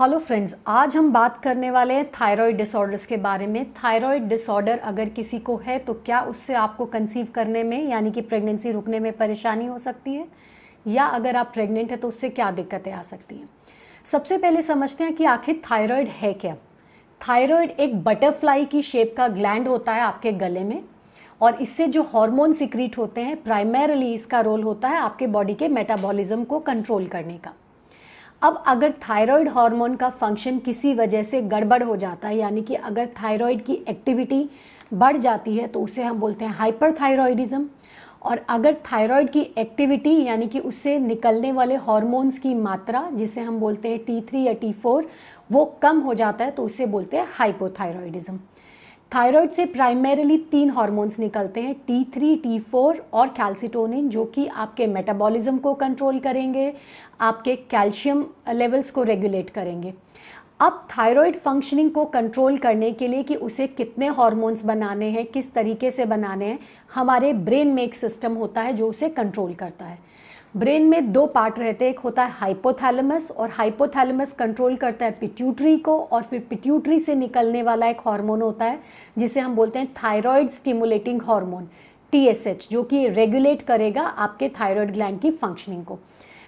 Hello friends आज हम बात करने वाले हैं थायराइड डिसऑर्डर्स के बारे में। थायराइड डिसऑर्डर अगर किसी को है तो क्या उससे आपको कंसीव करने में, यानी कि प्रेगनेंसी रुकने में परेशानी हो सकती है? या अगर आप प्रेग्नेंट हैं तो उससे क्या दिक्कतें आ सकती हैं? सबसे पहले समझते हैं कि आखिर थायराइड है क्या? थायराइड एक बटरफ्लाई की शेप का ग्लैंड होता है आपके गले में, और इससे जो हार्मोन सिक्रीट होते हैं प्राइमरली इसका रोल होता है आपके बॉडी के मेटाबॉलिज्म को कंट्रोल करने का। अब अगर थायराइड हार्मोन का फ़ंक्शन किसी वजह से गड़बड़ हो जाता है, यानी कि अगर थायराइड की एक्टिविटी बढ़ जाती है तो उसे हम बोलते हैं हाइपरथायरॉयडिज्म और अगर थायराइड की एक्टिविटी यानी कि उससे निकलने वाले हॉर्मोन्स की मात्रा, जिसे हम बोलते हैं टी थ्री या टी फोर वो कम हो जाता है तो उसे बोलते हैं हाइपोथायरॉयडिज्म थायराइड से प्राइमरीली तीन हार्मोन्स निकलते हैं टी थ्री टी फोर और कैल्सिटोनिन जो कि आपके मेटाबॉलिज्म को कंट्रोल करेंगे, आपके कैल्शियम लेवल्स को रेगुलेट करेंगे। अब थायराइड फंक्शनिंग को कंट्रोल करने के लिए कि उसे कितने हार्मोन्स बनाने हैं, किस तरीके से बनाने हैं, हमारे ब्रेन में एक सिस्टम होता है जो उसे कंट्रोल करता है। ब्रेन में दो पार्ट रहते हैं। एक होता है हाइपोथैलेमस और हाइपोथैलेमस कंट्रोल करता है पिट्यूटरी को और फिर पिट्यूटरी से निकलने वाला एक हार्मोन होता है, जिसे हम बोलते हैं थायराइड स्टिमुलेटिंग हार्मोन टीएसएच जो कि रेगुलेट करेगा आपके थायराइड ग्लैंड की फंक्शनिंग को।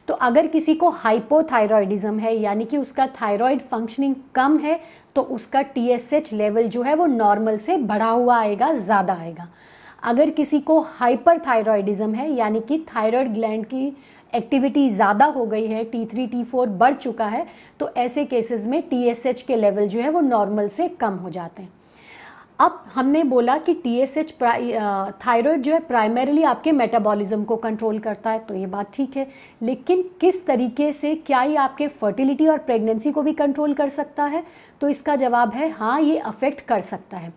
तो अगर किसी को हाइपोथायरॉयडिज्म है, यानी कि उसका थायराइड फंक्शनिंग कम है तो उसका टीएसएच लेवल जो है वो नॉर्मल से बढ़ा हुआ आएगा, ज़्यादा आएगा। अगर किसी को हाइपर थायरॉयडिज्म है, यानी कि थायरॉयड ग्लैंड की एक्टिविटी ज़्यादा हो गई है टी थ्री टी फोर बढ़ चुका है तो ऐसे केसेस में एच के लेवल जो है वो नॉर्मल से कम हो जाते हैं। अब हमने बोला कि टी एस एच थायराइड जो है प्राइमरीली आपके मेटाबॉलिज्म को कंट्रोल करता है तो ये बात ठीक है। लेकिन किस तरीके से क्या ये आपके फर्टिलिटी और प्रेगनेंसी को भी कंट्रोल कर सकता है? तो इसका जवाब है हाँ ये अफेक्ट कर सकता है।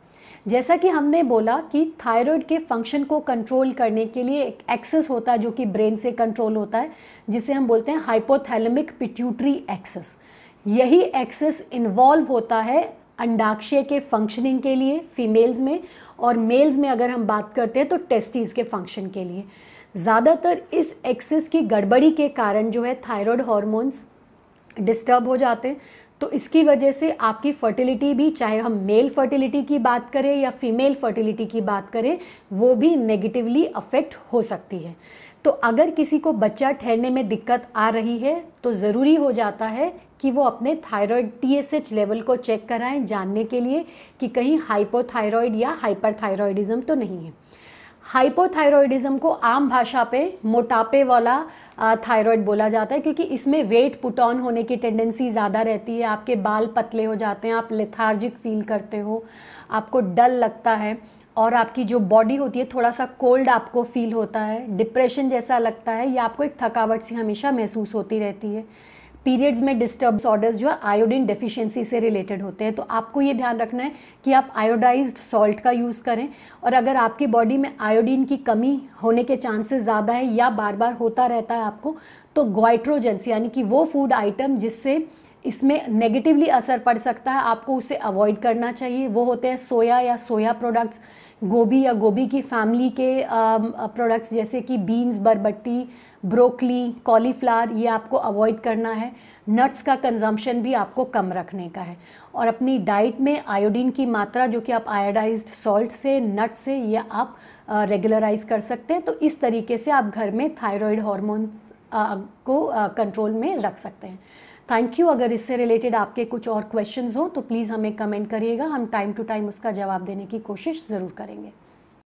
जैसा कि हमने बोला कि थायराइड के फ़ंक्शन को कंट्रोल करने के लिए एक एक्सेस होता है जो कि ब्रेन से कंट्रोल होता है, जिसे हम बोलते हैं हाइपोथैलेमिक पिट्यूटरी एक्सेस यही एक्सेस इन्वॉल्व होता है अंडाक्षय के फंक्शनिंग के लिए फीमेल्स में, और मेल्स में अगर हम बात करते हैं तो टेस्टीज के फ़ंक्शन के लिए। ज़्यादातर इस एक्सेस की गड़बड़ी के कारण जो है थायराइड हॉर्मोन्स डिस्टर्ब हो जाते हैं। तो इसकी वजह से आपकी फर्टिलिटी भी, चाहे हम मेल फर्टिलिटी की बात करें या फीमेल फर्टिलिटी की बात करें, वो भी नेगेटिवली अफेक्ट हो सकती है। तो अगर किसी को बच्चा ठहरने में दिक्कत आ रही है तो ज़रूरी हो जाता है कि वो अपने थायराइड टीएसएच लेवल को चेक कराएँ, जानने के लिए कि कहीं हाइपोथायरॉयड या हाइपरथायरॉयडिज्म तो नहीं है। हाइपोथायरॉयडिज्म को आम भाषा पे मोटापे वाला थायराइड बोला जाता है, क्योंकि इसमें वेट पुट ऑन होने की टेंडेंसी ज़्यादा रहती है, आपके बाल पतले हो जाते हैं, आप लेथार्जिक फील करते हो, आपको डल लगता है, और आपकी जो बॉडी होती है, थोड़ा सा कोल्ड आपको फील होता है डिप्रेशन जैसा लगता है, या आपको एक थकावट सी हमेशा महसूस होती रहती है। पीरियड्स में डिस्टर्ब ऑर्डर्स जो है आयोडीन डेफिशिएंसी से रिलेटेड होते हैं। तो आपको ये ध्यान रखना है कि आप आयोडाइज्ड सॉल्ट का यूज़ करें और अगर आपकी बॉडी में आयोडीन की कमी होने के चांसेस ज़्यादा है या बार बार होता रहता है आपको तो ग्वाइट्रोजेंस यानी कि वो फ़ूड आइटम जिससे इसमें नेगेटिवली असर पड़ सकता है, आपको उसे अवॉइड करना चाहिए। वो होते हैं सोया या सोया प्रोडक्ट्स गोभी या गोभी की फैमिली के प्रोडक्ट्स जैसे कि बीन्स बरबट्टी ब्रोकली कॉलीफ्लावर ये आपको अवॉइड करना है। नट्स का कंजम्पशन भी आपको कम रखने का है। और अपनी डाइट में आयोडीन की मात्रा जो कि आप आयोडाइज्ड सॉल्ट से नट से, या आप रेगुलराइज कर सकते हैं। तो इस तरीके से आप घर में थायराइड हॉर्मोन्स को कंट्रोल में रख सकते हैं। थैंक यू अगर इससे रिलेटेड आपके कुछ और क्वेश्चंस हो तो प्लीज़ हमें कमेंट करिएगा। हम टाइम टू टाइम उसका जवाब देने की कोशिश ज़रूर करेंगे।